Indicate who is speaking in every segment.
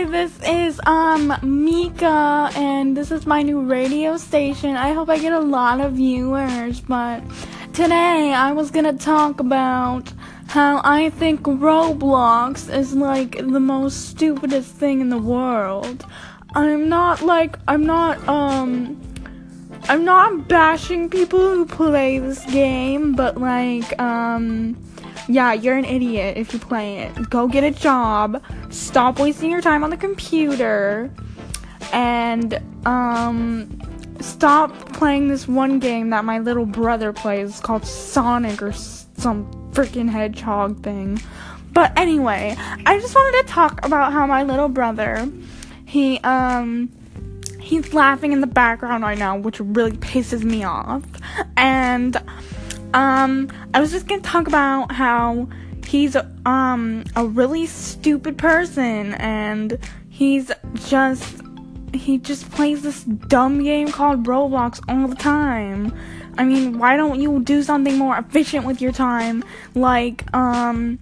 Speaker 1: Hi, this is um Mika and this is my new radio station. I hope I get a lot of viewers, but today I was going to talk about how I think Roblox is like the most stupidest thing in the world. I'm not like I'm not um I'm not bashing people who play this game, but like um yeah, you're an idiot if you play it. Go get a job. Stop wasting your time on the computer. And, um, stop playing this one game that my little brother plays. It's called Sonic or some freaking hedgehog thing. But anyway, I just wanted to talk about how my little brother, he, um, he's laughing in the background right now, which really pisses me off. And, um, I was just gonna talk about how he's um a really stupid person and he's just he just plays this dumb game called Roblox all the time. I mean, why don't you do something more efficient with your time? Like, um,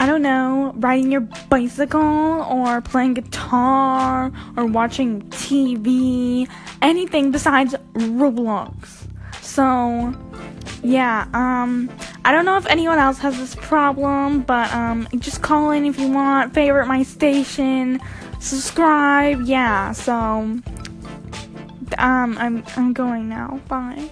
Speaker 1: I don't know, riding your bicycle or playing guitar or watching TV, anything besides Roblox. So, yeah, um, I don't know if anyone else has this problem, but, um, just call in if you want, favorite my station, subscribe, yeah, so, um, I'm, I'm going now, bye.